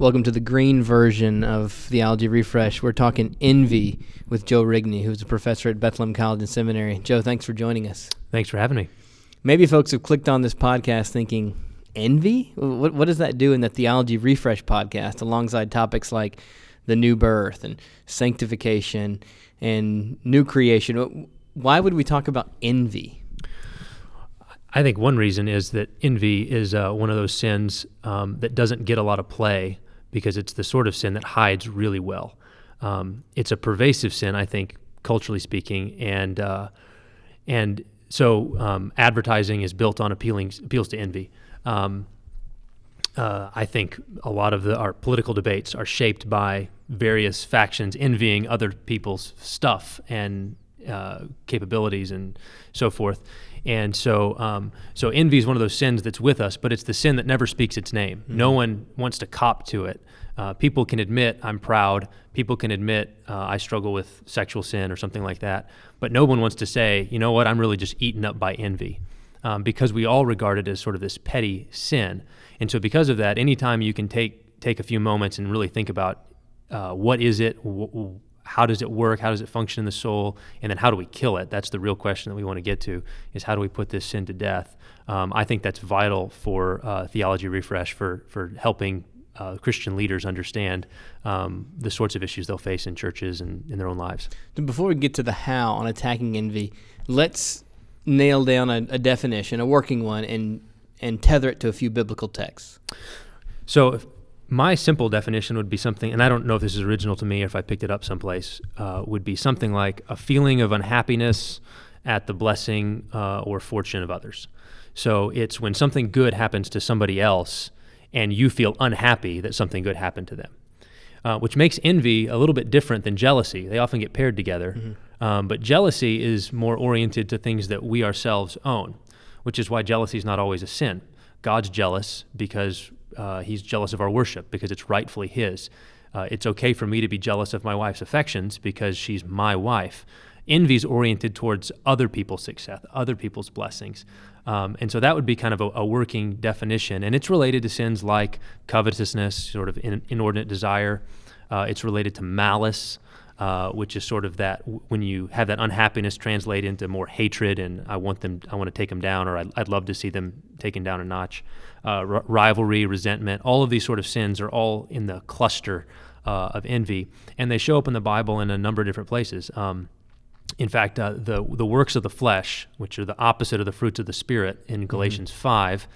Welcome to the green version of Theology Refresh. We're talking envy with Joe Rigney, who's a professor at Bethlehem College and Seminary. Joe, thanks for joining us. Thanks for having me. Maybe folks have clicked on this podcast thinking, envy? What, what does that do in the Theology Refresh podcast alongside topics like the new birth and sanctification and new creation? Why would we talk about envy? I think one reason is that envy is uh, one of those sins um, that doesn't get a lot of play because it's the sort of sin that hides really well. Um, it's a pervasive sin, I think, culturally speaking, and uh, and so um, advertising is built on appealing appeals to envy. Um, uh, I think a lot of the, our political debates are shaped by various factions envying other people's stuff and uh, capabilities and so forth. And so, um, so envy is one of those sins that's with us, but it's the sin that never speaks its name. Mm-hmm. No one wants to cop to it. Uh, people can admit I'm proud. People can admit uh, I struggle with sexual sin or something like that. But no one wants to say, you know what, I'm really just eaten up by envy, um, because we all regard it as sort of this petty sin. And so, because of that, anytime you can take take a few moments and really think about uh, what is it, how does it work? How does it function in the soul? And then how do we kill it? That's the real question that we want to get to: is how do we put this sin to death? Um, I think that's vital for uh, theology refresh for for helping uh, Christian leaders understand um, the sorts of issues they'll face in churches and in their own lives. Before we get to the how on attacking envy, let's nail down a, a definition, a working one, and and tether it to a few biblical texts. So. If, my simple definition would be something, and I don't know if this is original to me or if I picked it up someplace, uh, would be something like a feeling of unhappiness at the blessing uh, or fortune of others. So it's when something good happens to somebody else and you feel unhappy that something good happened to them, uh, which makes envy a little bit different than jealousy. They often get paired together. Mm-hmm. Um, but jealousy is more oriented to things that we ourselves own, which is why jealousy is not always a sin. God's jealous because uh, he's jealous of our worship because it's rightfully his. Uh, it's okay for me to be jealous of my wife's affections because she's my wife. Envy is oriented towards other people's success, other people's blessings. Um, and so that would be kind of a, a, working definition. And it's related to sins like covetousness, sort of in, inordinate desire. Uh, it's related to malice, uh, which is sort of that when you have that unhappiness translate into more hatred and I want them, I want to take them down, or I'd, I'd love to see them taken down a notch uh, r- rivalry, resentment, all of these sort of sins are all in the cluster uh, of envy, and they show up in the Bible in a number of different places. Um, in fact, uh, the the works of the flesh, which are the opposite of the fruits of the spirit in mm-hmm. Galatians mm-hmm. five,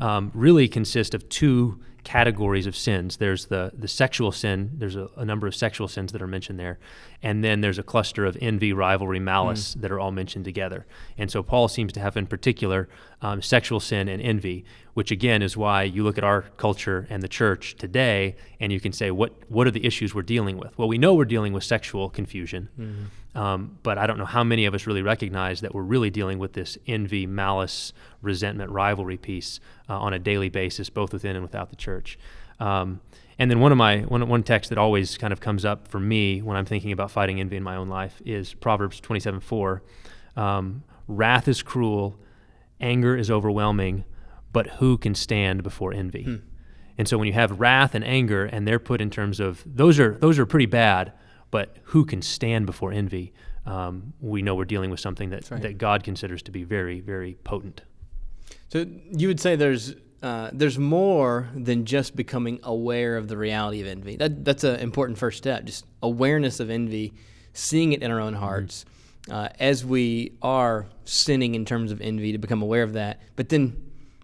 um, really consist of two categories of sins. There's the the sexual sin. There's a, a, number of sexual sins that are mentioned there, and then there's a cluster of envy, rivalry, malice mm. that are all mentioned together. And so Paul seems to have in particular um, sexual sin and envy, which again is why you look at our culture and the church today, and you can say what what are the issues we're dealing with? Well, we know we're dealing with sexual confusion. Mm. Um, but I don't know how many of us really recognize that we're really dealing with this envy, malice, resentment, rivalry piece uh, on a daily basis, both within and without the church. Um, and then one of my one one text that always kind of comes up for me when I'm thinking about fighting envy in my own life is Proverbs 27:4. Um, Wrath is cruel, anger is overwhelming, but who can stand before envy? Hmm. And so when you have wrath and anger, and they're put in terms of those are those are pretty bad, but who can stand before envy? Um, we know we're dealing with something that right. that God considers to be very very potent. So you would say there's uh, there's more than just becoming aware of the reality of envy. That that's an important first step. Just awareness of envy, seeing it in our own mm-hmm. hearts, mm-hmm. uh, as we are sinning in terms of envy, to become aware of that. But then,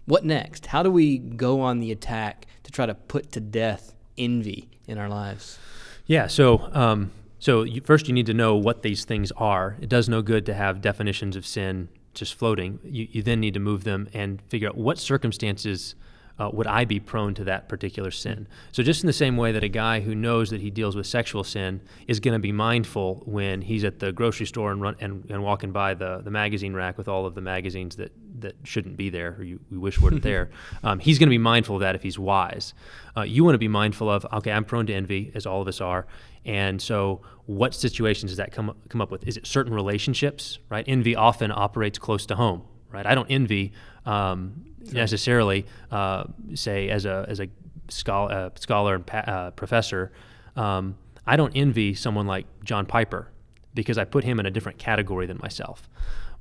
what next? How do we go on the attack to try to put to death envy in our lives? Yeah. So. Um, so you, first, you need to know what these things are. It does no good to have definitions of sin just floating, you, you then need to move them and figure out what circumstances uh, would I be prone to that particular sin? So, just in the same way that a guy who knows that he deals with sexual sin is going to be mindful when he's at the grocery store and, run, and, and walking by the, the magazine rack with all of the magazines that, that shouldn't be there or you, we wish weren't there, um, he's going to be mindful of that if he's wise. Uh, you want to be mindful of, okay, I'm prone to envy, as all of us are. And so, what situations does that come, come up with? Is it certain relationships, right? Envy often operates close to home, right? I don't envy um, necessarily, uh, say, as a as a scholar, uh, scholar and pa- uh, professor, um, I don't envy someone like John Piper because I put him in a different category than myself.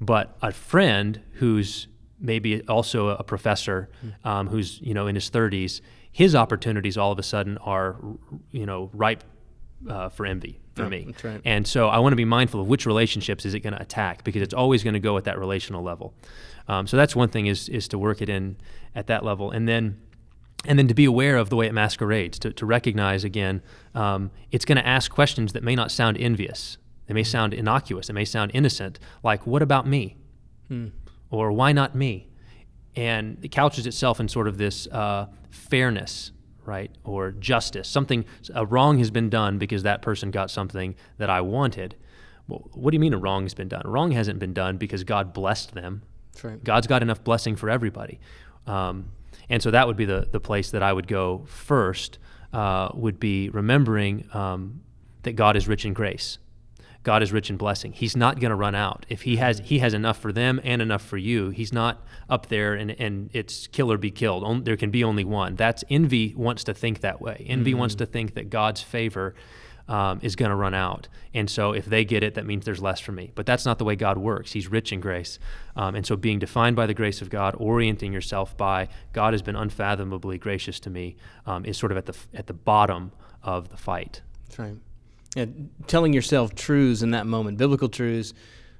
But a friend who's maybe also a professor hmm. um, who's you know in his 30s, his opportunities all of a sudden are you know ripe uh, for envy for oh, me. Right. And so I want to be mindful of which relationships is it going to attack because it's always going to go at that relational level. Um, so that's one thing is is to work it in at that level, and then and then to be aware of the way it masquerades, to, to recognize again, um, it's going to ask questions that may not sound envious. They may sound innocuous. They may sound innocent, like, what about me? Hmm. Or why not me? And it couches itself in sort of this uh, fairness, right? Or justice. Something, a wrong has been done because that person got something that I wanted. Well, what do you mean a wrong has been done? A wrong hasn't been done because God blessed them. Right. God's got enough blessing for everybody. Um, and so that would be the, the place that I would go first, uh, would be remembering um, that God is rich in grace. God is rich in blessing. He's not going to run out. If he has he has enough for them and enough for you, he's not up there and, and it's kill or be killed. there can be only one. That's envy wants to think that way. Envy mm-hmm. wants to think that God's favor um, is going to run out. And so if they get it, that means there's less for me. But that's not the way God works. He's rich in grace. Um, and so being defined by the grace of God, orienting yourself by God has been unfathomably gracious to me, um, is sort of at the at the bottom of the fight. That's right telling yourself truths in that moment, biblical truths,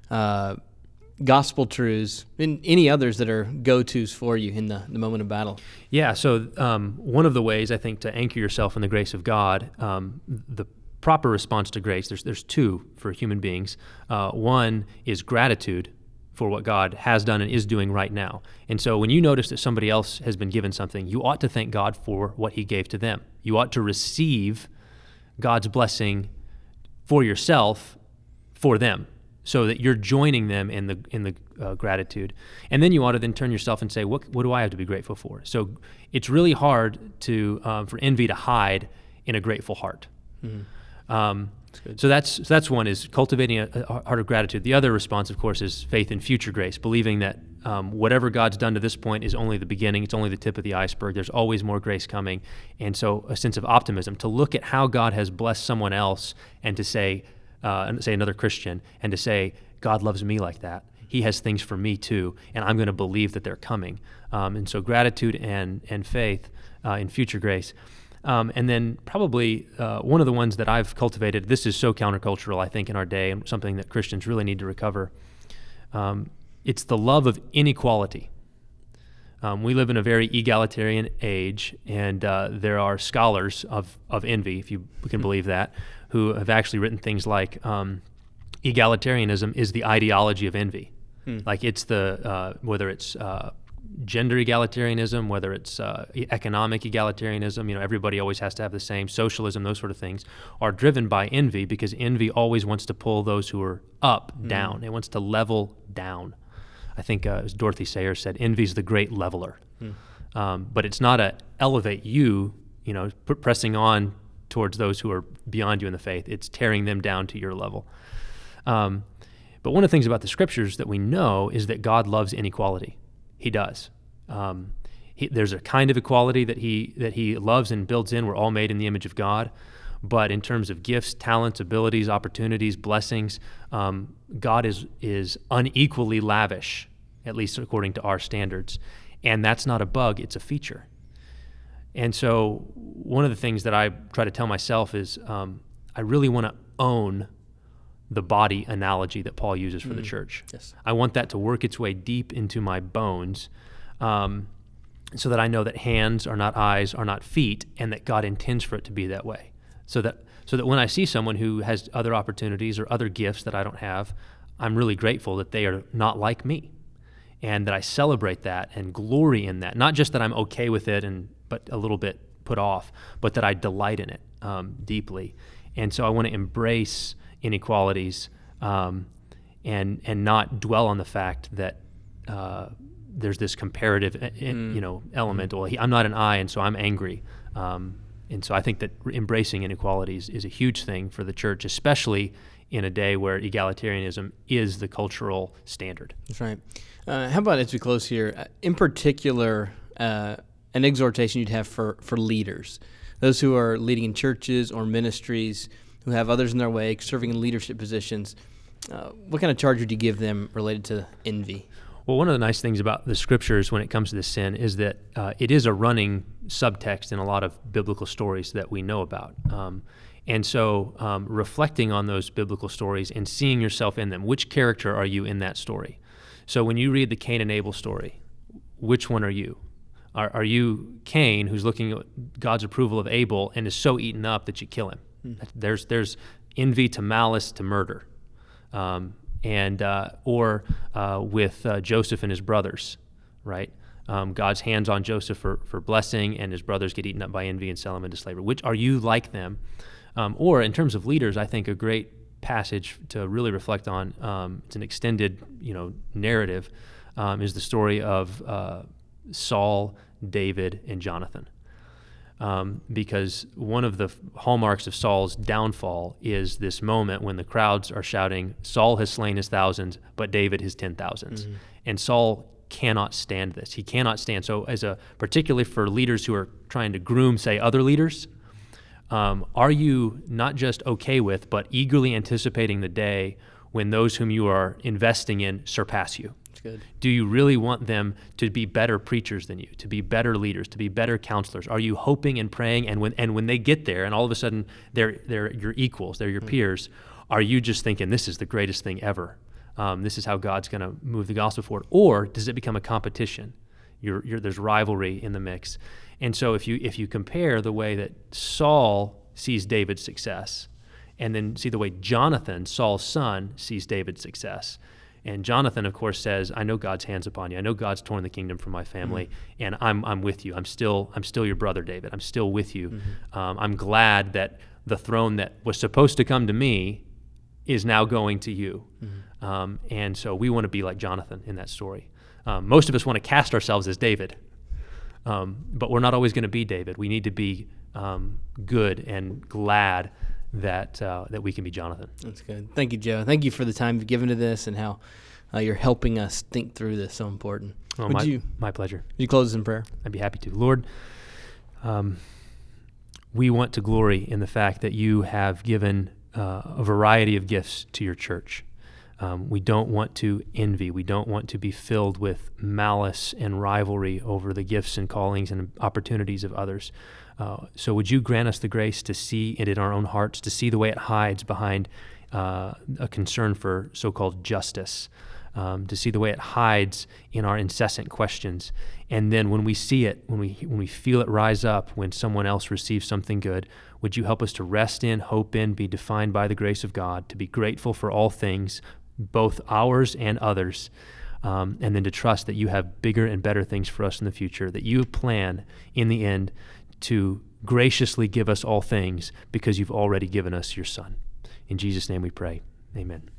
uh, gospel truths, and any others that are go tos for you in the, the moment of battle. Yeah, so um, one of the ways I think to anchor yourself in the grace of God, um, the proper response to grace, there's, there's two for human beings. Uh, one is gratitude for what God has done and is doing right now. And so when you notice that somebody else has been given something, you ought to thank God for what he gave to them. You ought to receive God's blessing for yourself for them so that you're joining them in the in the uh, gratitude and then you ought to then turn yourself and say what, what do i have to be grateful for so it's really hard to um, for envy to hide in a grateful heart mm-hmm. um, so that's so that's one is cultivating a, a, heart of gratitude. The other response, of course, is faith in future grace, believing that um, whatever God's done to this point is only the beginning. It's only the tip of the iceberg. There's always more grace coming, and so a sense of optimism to look at how God has blessed someone else and to say, uh, and say another Christian, and to say God loves me like that. He has things for me too, and I'm going to believe that they're coming. Um, and so gratitude and and faith uh, in future grace. Um, and then probably uh, one of the ones that I've cultivated, this is so countercultural, I think, in our day, and something that Christians really need to recover. Um, it's the love of inequality. Um, we live in a very egalitarian age, and uh, there are scholars of, of envy, if you can believe that, who have actually written things like um, egalitarianism is the ideology of envy. Hmm. Like it's the, uh, whether it's uh, gender egalitarianism, whether it's uh, economic egalitarianism, you know, everybody always has to have the same, socialism, those sort of things, are driven by envy because envy always wants to pull those who are up mm. down. It wants to level down. I think uh, as Dorothy Sayers said, envy is the great leveler. Mm. Um, but it's not a elevate you, you know, p- pressing on towards those who are beyond you in the faith. It's tearing them down to your level. Um, but one of the things about the scriptures that we know is that God loves inequality. He does. Um, he, there's a kind of equality that he that he loves and builds in. We're all made in the image of God, but in terms of gifts, talents, abilities, opportunities, blessings, um, God is is unequally lavish, at least according to our standards, and that's not a bug; it's a feature. And so, one of the things that I try to tell myself is, um, I really want to own the body analogy that Paul uses for mm. the church. Yes. I want that to work its way deep into my bones um, so that I know that hands are not eyes, are not feet, and that God intends for it to be that way. So that, so that when I see someone who has other opportunities or other gifts that I don't have, I'm really grateful that they are not like me and that I celebrate that and glory in that. Not just that I'm okay with it and but a little bit put off, but that I delight in it um, deeply. And so I want to embrace inequalities um, and and not dwell on the fact that uh, there's this comparative uh, mm. you know element. Well, he, I'm not an eye, and so I'm angry. Um, and so I think that embracing inequalities is a huge thing for the church, especially in a day where egalitarianism is the cultural standard. That's right. Uh, how about as we close here, uh, in particular, uh, an exhortation you'd have for, for leaders, those who are leading in churches or ministries, who have others in their way, serving in leadership positions. Uh, what kind of charge would you give them related to envy? Well, one of the nice things about the scriptures when it comes to this sin is that uh, it is a running subtext in a lot of biblical stories that we know about. Um, and so, um, reflecting on those biblical stories and seeing yourself in them, which character are you in that story? So, when you read the Cain and Abel story, which one are you? Are, are you Cain, who's looking at God's approval of Abel and is so eaten up that you kill him? Hmm. There's, there's envy to malice to murder. Um, and uh, or uh, with uh, Joseph and his brothers, right? Um, God's hands on Joseph for, for blessing, and his brothers get eaten up by envy and sell him into slavery. Which are you like them? Um, or in terms of leaders, I think a great passage to really reflect on. Um, it's an extended, you know, narrative. Um, is the story of uh, Saul, David, and Jonathan um, because one of the hallmarks of Saul's downfall is this moment when the crowds are shouting, Saul has slain his thousands, but David his ten thousands. Mm-hmm. And Saul cannot stand this. He cannot stand. So, as a particularly for leaders who are trying to groom, say, other leaders, um, are you not just okay with, but eagerly anticipating the day when those whom you are investing in surpass you? Good. Do you really want them to be better preachers than you, to be better leaders, to be better counselors? Are you hoping and praying and when and when they get there and all of a sudden they're they're your equals, they're your mm-hmm. peers, are you just thinking this is the greatest thing ever? Um, this is how God's going to move the gospel forward, or does it become a competition? You're, you're, there's rivalry in the mix, and so if you if you compare the way that Saul sees David's success, and then see the way Jonathan, Saul's son, sees David's success, and Jonathan, of course, says, "I know God's hands upon you. I know God's torn the kingdom from my family, mm-hmm. and I'm I'm with you. I'm still I'm still your brother, David. I'm still with you. Mm-hmm. Um, I'm glad that the throne that was supposed to come to me is now going to you. Mm-hmm. Um, and so we want to be like Jonathan in that story. Um, most of us want to cast ourselves as David, um, but we're not always going to be David. We need to be um, good and glad that uh, that we can be Jonathan. That's good. Thank you, Joe. Thank you for the time you've given to this and how uh, you're helping us think through this. So important. Well, Would my, you, my pleasure. Would you close in prayer? I'd be happy to. Lord, um, we want to glory in the fact that you have given uh, a variety of gifts to your church. Um, we don't want to envy. We don't want to be filled with malice and rivalry over the gifts and callings and opportunities of others. Uh, so, would you grant us the grace to see it in our own hearts, to see the way it hides behind uh, a concern for so called justice, um, to see the way it hides in our incessant questions. And then when we see it, when we, when we feel it rise up when someone else receives something good, would you help us to rest in, hope in, be defined by the grace of God, to be grateful for all things, both ours and others? Um, and then to trust that you have bigger and better things for us in the future, that you plan in the end to graciously give us all things because you've already given us your Son. In Jesus' name we pray. Amen.